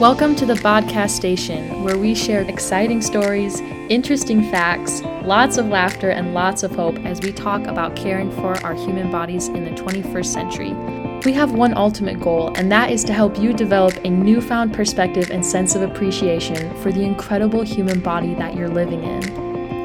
Welcome to the Podcast Station, where we share exciting stories, interesting facts, lots of laughter, and lots of hope as we talk about caring for our human bodies in the 21st century. We have one ultimate goal, and that is to help you develop a newfound perspective and sense of appreciation for the incredible human body that you're living in.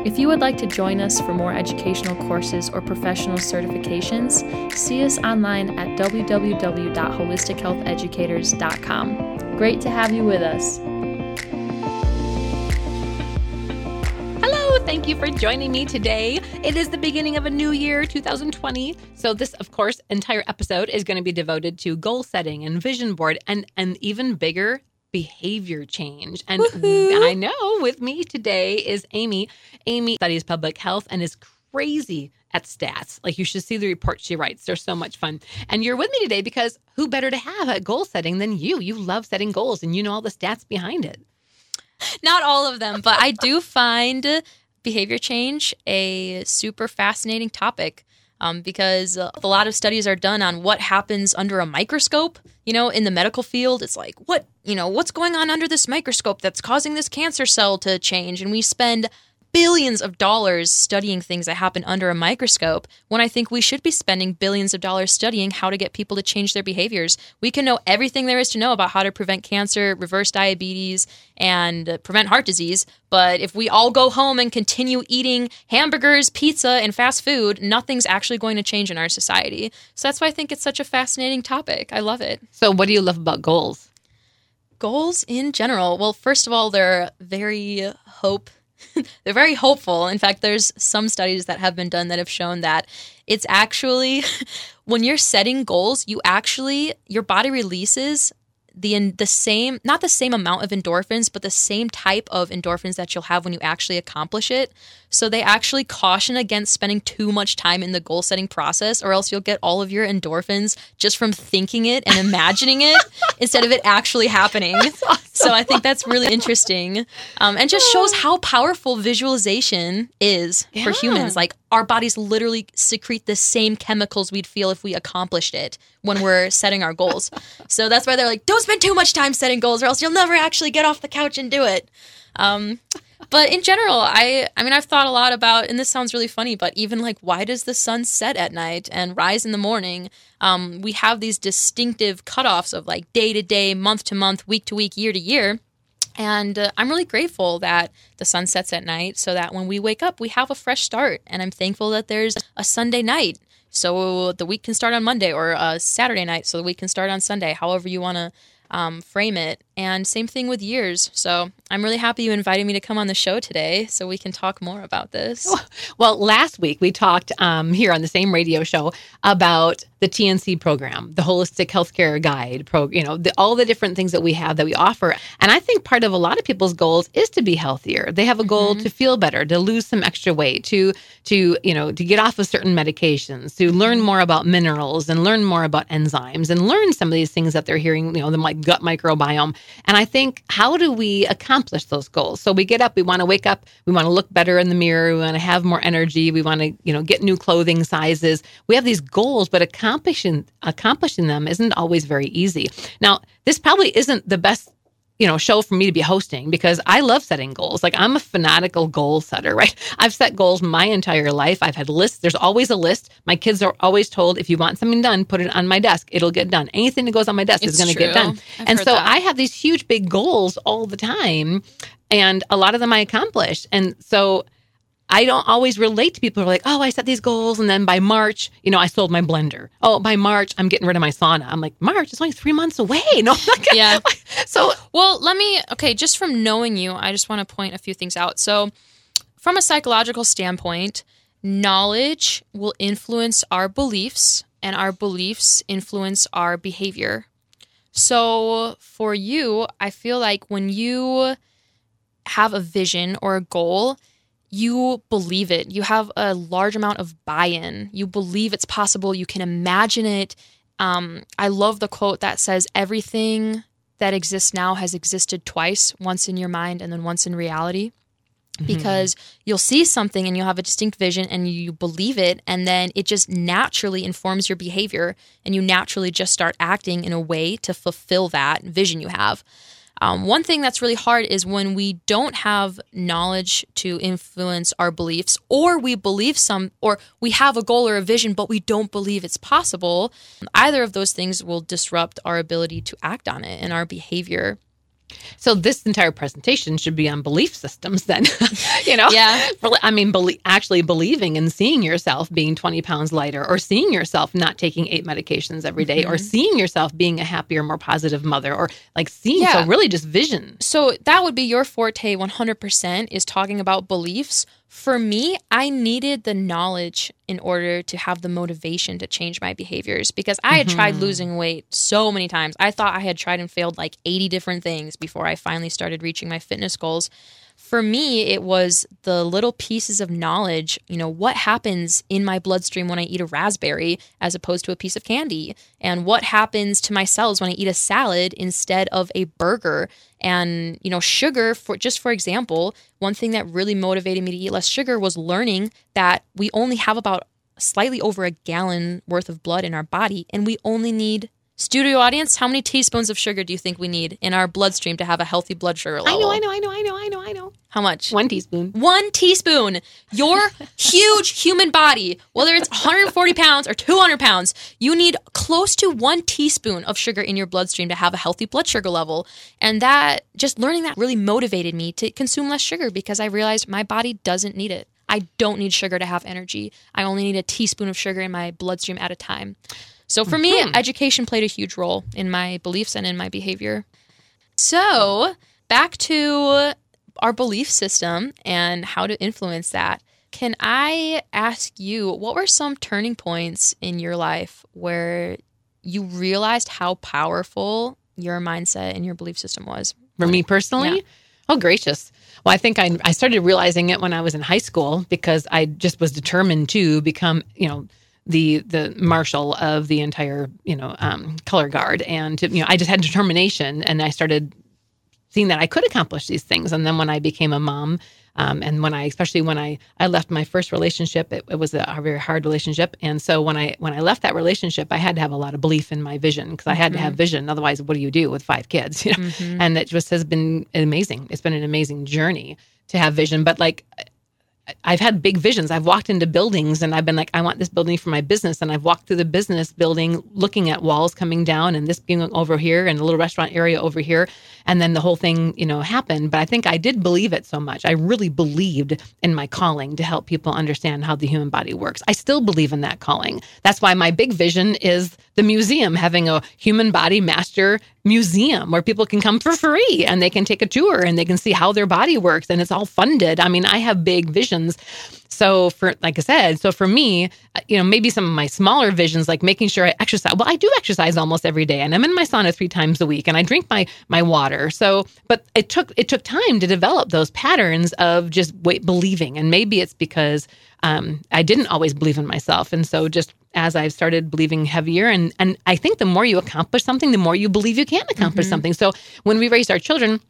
If you would like to join us for more educational courses or professional certifications, see us online at www.holistichealtheducators.com. Great to have you with us. Hello, thank you for joining me today. It is the beginning of a new year, 2020. So, this, of course, entire episode is going to be devoted to goal setting and vision board and an even bigger behavior change. And Woo-hoo. I know with me today is Amy. Amy studies public health and is crazy at stats. Like you should see the reports she writes. They're so much fun. And you're with me today because who better to have at goal setting than you? You love setting goals and you know all the stats behind it. Not all of them, but I do find behavior change a super fascinating topic. Um, because a lot of studies are done on what happens under a microscope. You know, in the medical field, it's like what you know what's going on under this microscope that's causing this cancer cell to change, and we spend billions of dollars studying things that happen under a microscope when I think we should be spending billions of dollars studying how to get people to change their behaviors. We can know everything there is to know about how to prevent cancer, reverse diabetes, and uh, prevent heart disease. But if we all go home and continue eating hamburgers, pizza, and fast food, nothing's actually going to change in our society. So that's why I think it's such a fascinating topic. I love it. So, what do you love about goals? Goals in general. Well, first of all, they're very hope they're very hopeful. In fact, there's some studies that have been done that have shown that it's actually when you're setting goals, you actually your body releases the the same not the same amount of endorphins but the same type of endorphins that you'll have when you actually accomplish it so they actually caution against spending too much time in the goal setting process or else you'll get all of your endorphins just from thinking it and imagining it instead of it actually happening awesome. So i think that's really interesting um, and just shows how powerful visualization is yeah. for humans like our bodies literally secrete the same chemicals we'd feel if we accomplished it when we're setting our goals. So that's why they're like, don't spend too much time setting goals, or else you'll never actually get off the couch and do it. Um, but in general, I I mean I've thought a lot about, and this sounds really funny, but even like why does the sun set at night and rise in the morning? Um, we have these distinctive cutoffs of like day to day, month to month, week to week, year to year. And uh, I'm really grateful that the sun sets at night so that when we wake up, we have a fresh start. And I'm thankful that there's a Sunday night so the week can start on Monday or a Saturday night so the week can start on Sunday, however you want to um, frame it. And same thing with years. So I'm really happy you invited me to come on the show today so we can talk more about this. Well, last week we talked um, here on the same radio show about the TNC program, the Holistic Healthcare Guide, pro, you know, the, all the different things that we have that we offer. And I think part of a lot of people's goals is to be healthier. They have a goal mm-hmm. to feel better, to lose some extra weight, to to you know, to get off of certain medications, to learn mm-hmm. more about minerals and learn more about enzymes and learn some of these things that they're hearing, you know, the like gut microbiome. And I think how do we accomplish those goals? So we get up, we want to wake up, we want to look better in the mirror, we want to have more energy, we want to, you know, get new clothing sizes. We have these goals, but accomplishing accomplishing them isn't always very easy. Now, this probably isn't the best you know show for me to be hosting because I love setting goals. Like I'm a fanatical goal setter, right? I've set goals my entire life. I've had lists. There's always a list. My kids are always told if you want something done, put it on my desk. It'll get done. Anything that goes on my desk it's is going to get done. I've and so that. I have these huge big goals all the time and a lot of them I accomplish. And so I don't always relate to people who are like, oh, I set these goals. And then by March, you know, I sold my blender. Oh, by March, I'm getting rid of my sauna. I'm like, March, it's only three months away. No, yeah. so, well, let me, okay, just from knowing you, I just want to point a few things out. So, from a psychological standpoint, knowledge will influence our beliefs, and our beliefs influence our behavior. So, for you, I feel like when you have a vision or a goal, you believe it. You have a large amount of buy in. You believe it's possible. You can imagine it. Um, I love the quote that says, Everything that exists now has existed twice once in your mind and then once in reality. Mm-hmm. Because you'll see something and you'll have a distinct vision and you believe it, and then it just naturally informs your behavior, and you naturally just start acting in a way to fulfill that vision you have. Um, one thing that's really hard is when we don't have knowledge to influence our beliefs, or we believe some, or we have a goal or a vision, but we don't believe it's possible. Either of those things will disrupt our ability to act on it and our behavior. So this entire presentation should be on belief systems then. you know? Yeah. I mean, belie- actually believing and seeing yourself being 20 pounds lighter or seeing yourself not taking eight medications every day, or mm-hmm. seeing yourself being a happier, more positive mother or like seeing, Yeah. so really just vision. So that would be your forte 100% is talking about beliefs. For me, I needed the knowledge in order to have the motivation to change my behaviors because I had tried mm-hmm. losing weight so many times. I thought I had tried and failed like 80 different things before I finally started reaching my fitness goals. For me, it was the little pieces of knowledge, you know, what happens in my bloodstream when I eat a raspberry as opposed to a piece of candy, and what happens to my cells when I eat a salad instead of a burger. And, you know, sugar, for just for example, one thing that really motivated me to eat less sugar was learning that we only have about slightly over a gallon worth of blood in our body, and we only need. Studio audience, how many teaspoons of sugar do you think we need in our bloodstream to have a healthy blood sugar level? I know, I know, I know, I know, I know, I know. How much? One teaspoon. One teaspoon. Your huge human body, whether it's 140 pounds or 200 pounds, you need close to one teaspoon of sugar in your bloodstream to have a healthy blood sugar level. And that, just learning that really motivated me to consume less sugar because I realized my body doesn't need it. I don't need sugar to have energy. I only need a teaspoon of sugar in my bloodstream at a time. So for me, hmm. education played a huge role in my beliefs and in my behavior. So, back to our belief system and how to influence that. Can I ask you, what were some turning points in your life where you realized how powerful your mindset and your belief system was? For me personally, Yeah. oh gracious. Well, I think I, I started realizing it when I was in high school because I just was determined to become, you know, the the marshal of the entire, you know, um, color guard, and you know, I just had determination, and I started seeing that I could accomplish these things. And then when I became a mom, um, and when I, especially when I, I left my first relationship, it, it was a, a very hard relationship. And so when I, when I left that relationship, I had to have a lot of belief in my vision because I had to have vision. Otherwise, what do you do with five kids? You know? And it just has been amazing. It's been an amazing journey to have vision. But like, I've had big visions. I've walked into buildings and I've been like, I want this building for my business. And I've walked through the business building looking at walls coming down and this being over here and a little restaurant area over here. And then the whole thing, you know, happened. But I think I did believe it so much. I really believed in my calling to help people understand how the human body works. I still believe in that calling. That's why my big vision is the museum having a human body master museum where people can come for free and they can take a tour and they can see how their body works and it's all funded. I mean, I have big visions. So for like I said, so for me, uh, you know, maybe some of my smaller visions like making sure I exercise. Well, I do exercise almost every day and I'm in my sauna 3 times a week and I drink my my water. So, but it took it took time to develop those patterns of just wait believing and maybe it's because um, I didn't always believe in myself. And so just as I've started believing heavier and and I think the more you accomplish something, the more you believe you can accomplish mm-hmm. something. So when we raised our children,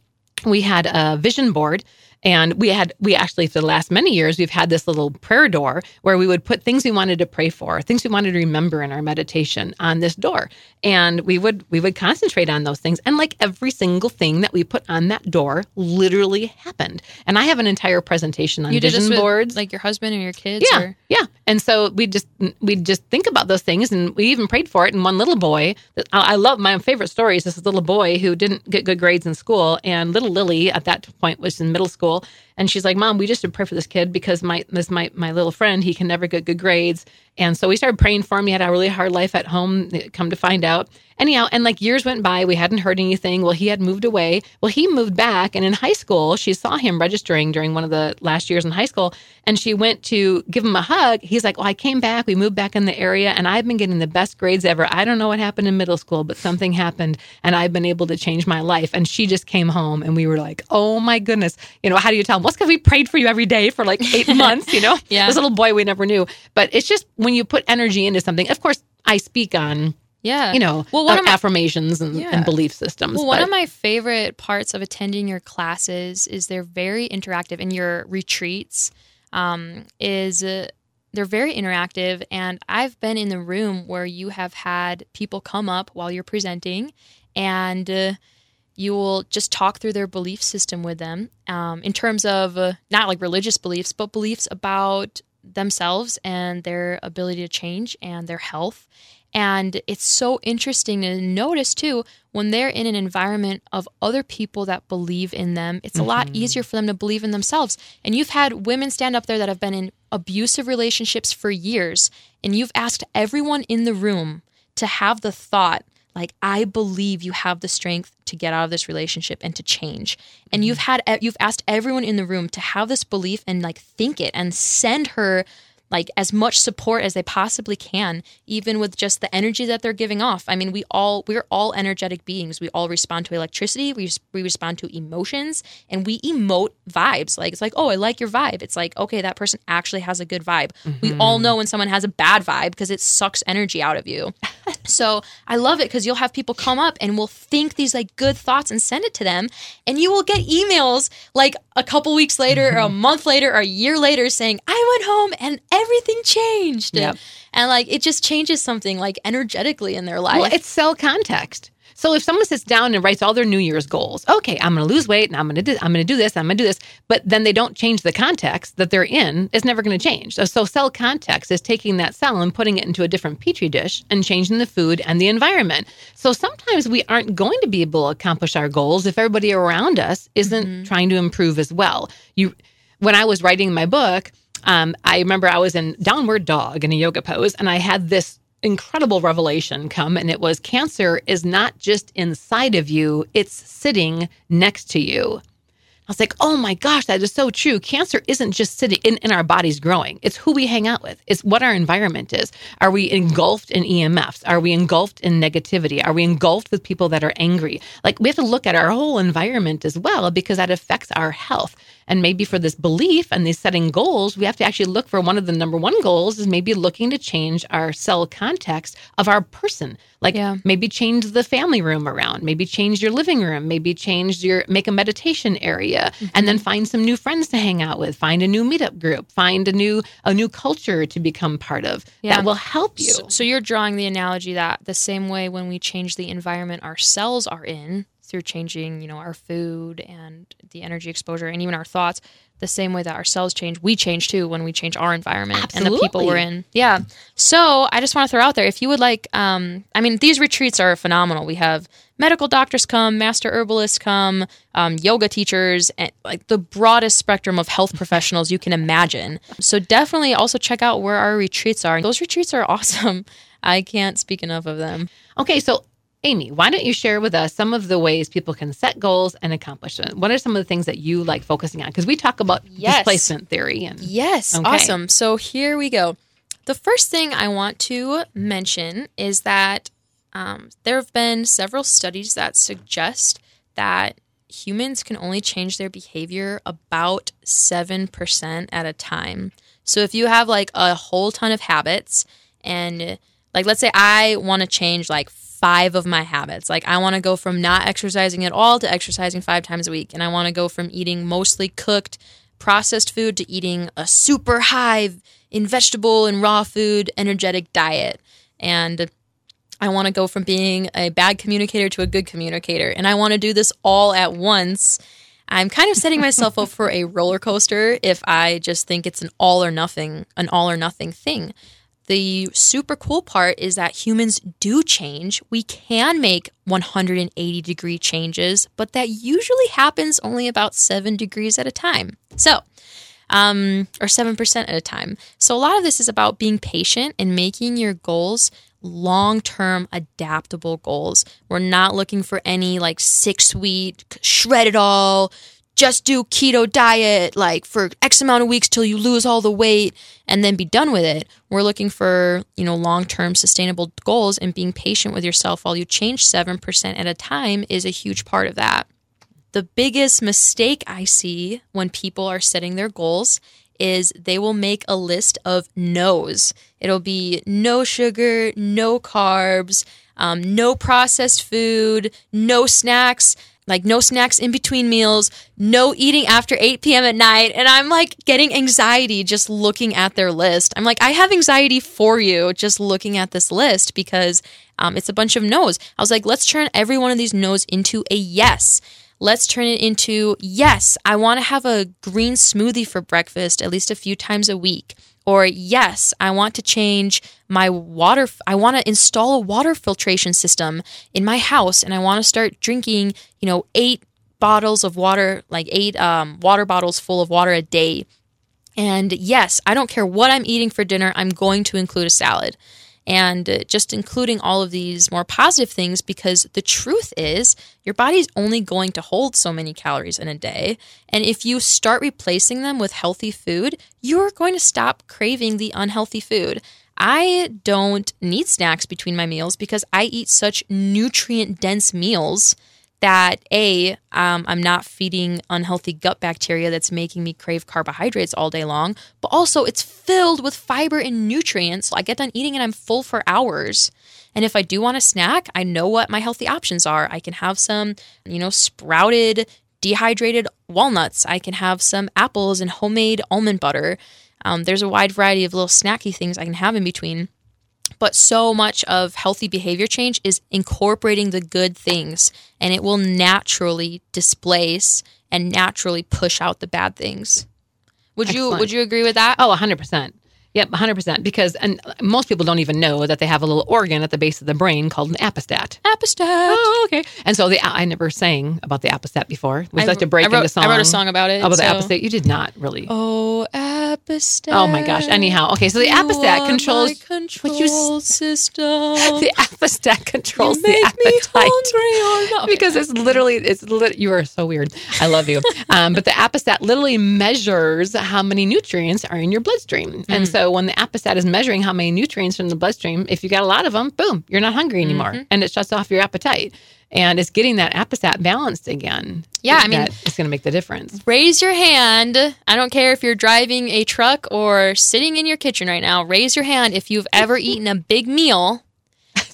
we had a vision board and we had we actually for the last many years we've had this little prayer door where we would put things we wanted to pray for things we wanted to remember in our meditation on this door and we would we would concentrate on those things and like every single thing that we put on that door literally happened and i have an entire presentation on You did vision this with boards like your husband or your kids? yeah, Or? yeah. And so we just we just think about those things, and we even prayed for it. And one little boy, I I love my favorite story is this little boy who didn't get good grades in school, and little Lily at that point was in middle school, school and she's like, "Mom, we just should pray for this kid because my this my my little friend he can never get good grades." And so we started praying for him. He had a really hard life at home. Eh, come to find out, anyhow, and like years went by, we hadn't heard anything. Well, he had moved away. Well, he moved back, and in high school, she saw him registering during one of the last years in high school, and she went to give him a hug. He's like, "Well, I came back. We moved back in the area, and I've been getting the best grades ever. I don't know what happened in middle school, but something happened, and I've been able to change my life." And she just came home, and we were like, "Oh my goodness!" You know, how do you tell him? Well, because we prayed for you every day for like eight months. You know, Yeah. this little boy we never knew. But it's just when you put energy into something. Of course, I speak on Yeah. you know Well, one uh, of my- affirmations and, Yeah. and belief systems. Well, one but- of my favorite parts of attending your classes is they're very interactive, and your retreats um, is uh, they're very interactive. And I've been in the room where you have had people come up while you're presenting, and uh, you will just talk through their belief system with them um, in terms of uh, not like religious beliefs, but beliefs about themselves and their ability to change and their health. And it's so interesting to notice too when they're in an environment of other people that believe in them, it's a lot easier for them to believe in themselves. And you've had women stand up there that have been in abusive relationships for years, and you've asked everyone in the room to have the thought, like, I believe you have the strength to get out of this relationship and to change. And you've had, you've asked everyone in the room to have this belief and like think it and send her like as much support as they possibly can even with just the energy that they're giving off. I mean we all we're all energetic beings. We all respond to electricity. We, we respond to emotions and we emote vibes. Like it's like oh i like your vibe. It's like okay that person actually has a good vibe. We mm-hmm. all know when someone has a bad vibe because it sucks energy out of you. So i love it because you'll have people come up and we'll think these like good thoughts and send it to them and you will get emails like a couple weeks later or a mm-hmm. month later or a year later saying i went home and everything changed Yep. and like it just changes something like energetically in their life Well, it's cell context. So if someone sits down and writes all their New Year's goals, okay, I'm going to lose weight and I'm going to do, I'm going to do this, I'm going to do this, but then they don't change the context that they're in, it's never going to change. So, so cell context is taking that cell and putting it into a different petri dish and changing the food and the environment. So sometimes we aren't going to be able to accomplish our goals if everybody around us isn't mm-hmm. trying to improve as well. You, when I was writing my book, um, I remember I was in downward dog in a yoga pose, and I had this incredible revelation come, and it was cancer is not just inside of you, it's sitting next to you. I was like, oh my gosh, that is so true. Cancer isn't just sitting in, in our bodies growing. It's who we hang out with. It's what our environment is. Are we engulfed in EMFs? Are we engulfed in negativity? Are we engulfed with people that are angry? Like we have to look at our whole environment as well because that affects our health. And maybe for this belief and these setting goals, we have to actually look for one of the number one goals is maybe looking to change our cell context of our person. Like Yeah. maybe change the family room around, maybe change your living room, maybe change your make a meditation area and then find some new friends to hang out with, find a new meetup group, find a new a new culture to become part of Yeah. that will help you. So, so you're drawing the analogy that the same way when we change the environment our cells are in through changing, you know, our food and the energy exposure and even our thoughts, the same way that our cells change, we change too when we change our environment and the people we're in. Yeah. So I just want to throw out there if you would like, um, I mean, these retreats are phenomenal. We have medical doctors come, master herbalists come, um, yoga teachers, and like the broadest spectrum of health professionals you can imagine. So definitely also check out where our retreats are. Those retreats are awesome. I can't speak enough of them. Okay, so Amy, why don't you share with us some of the ways people can set goals and accomplish them? What are some of the things that you like focusing on? Because we talk about Yes. displacement theory and Yes, Okay. awesome. So here we go. The first thing I want to mention is that um, there have been several studies that suggest that humans can only change their behavior about 7% at a time. So if you have like a whole ton of habits, and like let's say I want to change like five of my habits. Like I want to go from not exercising at all to exercising five times a week. And I want to go from eating mostly cooked processed food to eating a super high in vegetable and raw food energetic diet. And I want to go from being a bad communicator to a good communicator. And I want to do this all at once. I'm kind of setting myself up for a roller coaster if I just think it's an all or nothing, an all or nothing thing. The super cool part is that humans do change. We can make 180 degree changes, but that usually happens only about seven degrees at a time. So, um, or 7% at a time. So, a lot of this is about being patient and making your goals long term adaptable goals. We're not looking for any like six week, shred it all, just do keto diet like for X amount of weeks till you lose all the weight and then be done with it. We're looking for, you know, long term sustainable goals and being patient with yourself while you change 7% at a time is a huge part of that. The biggest mistake I see when people are setting their goals is they will make a list of no's. It'll be no sugar, no carbs, um, no processed food, no snacks, like no snacks in between meals, no eating after 8 p.m. at night. And I'm like getting anxiety just looking at their list. I'm like, I have anxiety for you just looking at this list because Um, it's a bunch of no's. I was like, let's turn every one of these no's into a yes. Let's turn it into yes, I want to have a green smoothie for breakfast at least a few times a week. Or yes, I want to change my water. I want to install a water filtration system in my house and I want to start drinking, you know, eight bottles of water, like eight um, water bottles full of water a day. And yes, I don't care what I'm eating for dinner, I'm going to include a salad and uh, just including all of these more positive things because the truth is your body's only going to hold so many calories in a day. And if you start replacing them with healthy food, you're going to stop craving the unhealthy food. I don't need snacks between my meals because I eat such nutrient dense meals that a um, i'm not feeding unhealthy gut bacteria that's making me crave carbohydrates all day long but also it's filled with fiber and nutrients. So i get done eating and i'm full for hours. And if i do want a snack i know what my healthy options are. I can have some you know sprouted dehydrated walnuts. I can have some apples and homemade almond butter. Um, there's a wide variety of little snacky things i can have in between but so much of healthy behavior change is incorporating the good things, and it will naturally displace and naturally push out the bad things. Would Excellent. you would you agree with that? Oh, 100%. Yep, 100%. Because and most people don't even know that they have a little organ at the base of the brain called an appestat. Appestat. Oh, okay. And so the I never sang about the appestat before. We I, like to break I wrote, into song. I wrote a song about it. about so. the appestat. You did not really. Oh, appestat. Oh my gosh. Anyhow, okay. So the appestat controls control what you system. the appestat controls you make the me appetite. hungry or not. because it's literally it's lit, you are so weird. I love you. Um, but the appestat literally measures how many nutrients are in your bloodstream, and so when the appestat is measuring how many nutrients from the bloodstream, if you got a lot of them, boom, you're not hungry anymore, mm-hmm. and it shuts off your appetite. And it's getting that appestat balanced again. Yeah, I mean- it's going to make the difference. raise your hand. I don't care if you're driving a truck or sitting in your kitchen right now. Raise your hand if you've ever eaten a big meal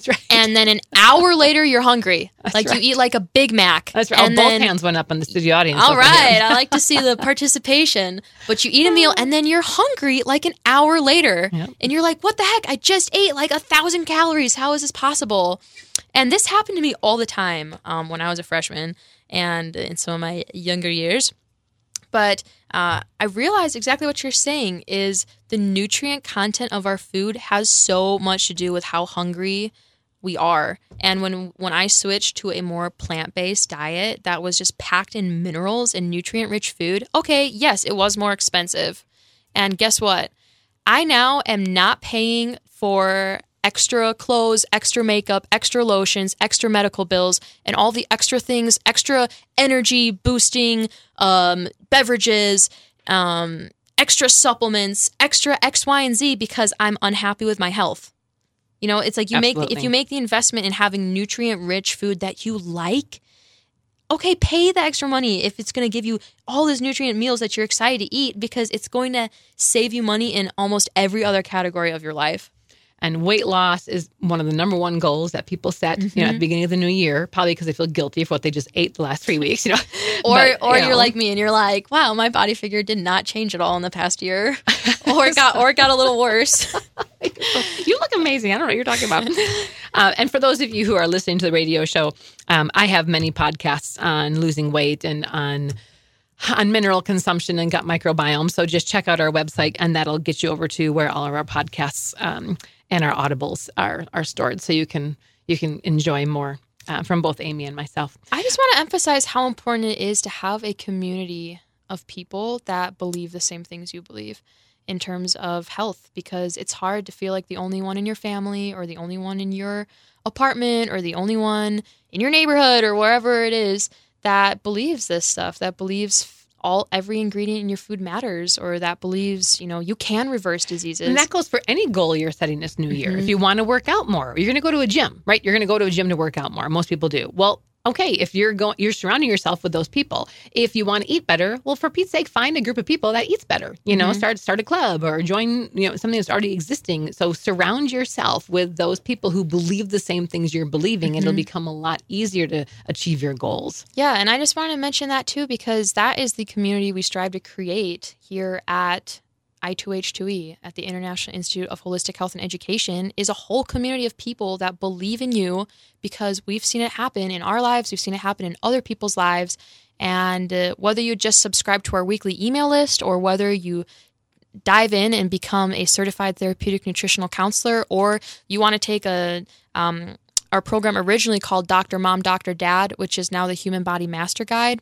That's right. and then an hour later you're hungry. like right. you eat like a Big Mac. That's right. And oh, both hands went up in the studio audience. All right. I like to see the participation. But you eat a meal and then you're hungry like an hour later. Yep. And you're like, what the heck? I just ate like a thousand calories. How is this possible? And this happened to me all the time um, when I was a freshman and in some of my younger years. But uh, I realized exactly what you're saying is the nutrient content of our food has so much to do with how hungry we are. And when when I switched to a more plant-based diet that was just packed in minerals and nutrient-rich food, okay, yes, it was more expensive. And guess what? I now am not paying for extra clothes, extra makeup, extra lotions, extra medical bills, and all the extra things, extra energy boosting um, beverages, um, extra supplements, extra X, Y, and Z because I'm unhappy with my health. You know, it's like you make the, if you make the investment in having nutrient rich food that you like, okay, pay the extra money if it's going to give you all these nutrient meals that you're excited to eat because it's going to save you money in almost every other category of your life. And weight loss is one of the number one goals that people set, you Mm-hmm. know, at the beginning of the new year, probably because they feel guilty for what they just ate the last three weeks, you know. Or But, or you you're know, like me and you're like, wow, my body figure did not change at all in the past year, or it got or it got a little worse. you look amazing. I don't know what you're talking about. uh, and for those of you who are listening to the radio show, um, I have many podcasts on losing weight and on on mineral consumption and gut microbiome. So just check out our website, and that'll get you over to where all of our podcasts um, and our audibles are are stored, so you can you can enjoy more uh, from both Amy and myself. I just want to emphasize how important it is to have a community of people that believe the same things you believe in terms of health because it's hard to feel like the only one in your family or the only one in your apartment or the only one in your neighborhood or wherever it is that believes this stuff that believes all every ingredient in your food matters or that believes you know you can reverse diseases And that goes for any goal you're setting this new year. Mm-hmm. If you want to work out more, you're going to go to a gym, right? You're going to go to a gym to work out more. Most people do. Well, okay, if you're going, you're surrounding yourself with those people. If you want to eat better, well, for Pete's sake, find a group of people that eats better. You know, Mm-hmm. start start a club or join, you know, something that's already existing. So surround yourself with those people who believe the same things you're believing, and it'll Mm-hmm. become a lot easier to achieve your goals. Yeah, and I just want to mention that too because that is the community we strive to create here at I2H2E at the International Institute of Holistic Health and Education is a whole community of people that believe in you because we've seen it happen in our lives, we've seen it happen in other people's lives. And uh, whether you just subscribe to our weekly email list or whether you dive in and become a certified therapeutic nutritional counselor, or you want to take a um, our program originally called Dr. Mom, Dr. Dad, which is now the Human Body Master Guide.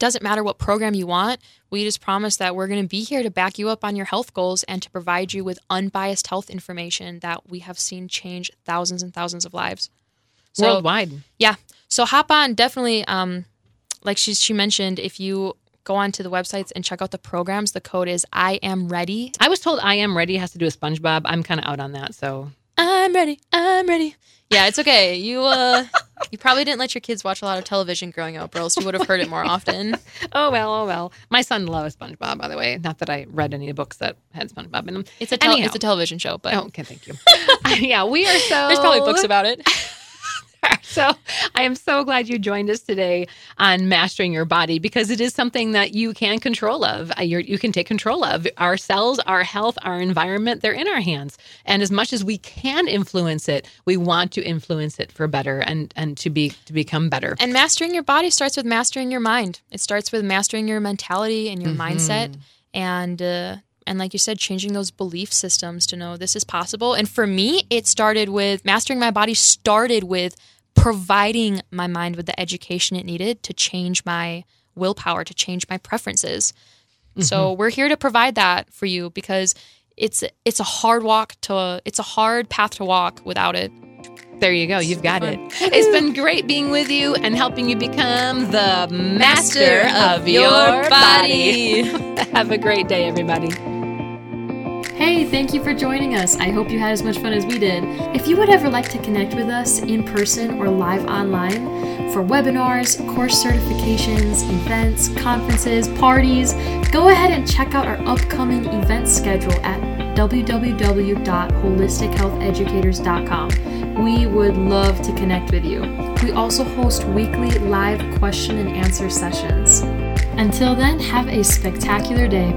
It doesn't matter what program you want. We just promise that we're going to be here to back you up on your health goals and to provide you with unbiased health information that we have seen change thousands and thousands of lives. So, Worldwide. Yeah. So hop on. Definitely, um, like she, she mentioned, if you go onto the websites and check out the programs, the code is I am ready. I was told I am ready has to do with SpongeBob. I'm kind of out on that. So I'm ready. I'm ready. Yeah, it's okay. You uh you probably didn't let your kids watch a lot of television growing up, or else you would have heard it more often. oh well, oh well. My son loves SpongeBob, by the way. Not that I read any books that had SpongeBob in them. It's a tel- it's a television show, but oh, okay, thank you. yeah, we are so. There's probably books about it. so I am so glad you joined us today on mastering your body because it is something that you can control of. Uh, You're, you can take control of our cells, our health, our environment. They're in our hands, and as much as we can influence it, we want to influence it for better and and to be to become better. And mastering your body starts with mastering your mind. It starts with mastering your mentality and your mm-hmm. mindset, and. Uh, and like you said changing those belief systems to know this is possible and for me it started with mastering my body started with providing my mind with the education it needed to change my willpower, to change my preferences. Mm-hmm. So we're here to provide that for you because it's it's a hard walk to it's a hard path to walk without it. There you go. You've got it. It's been great being with you and helping you become the master, of, your body. Have a great day, everybody. Hey, thank you for joining us. I hope you had as much fun as we did. If you would ever like to connect with us in person or live online for webinars, course certifications, events, conferences, parties, go ahead and check out our upcoming event schedule at www.holistichealtheducators.com. We would love to connect with you. We also host weekly live question and answer sessions. Until then, have a spectacular day.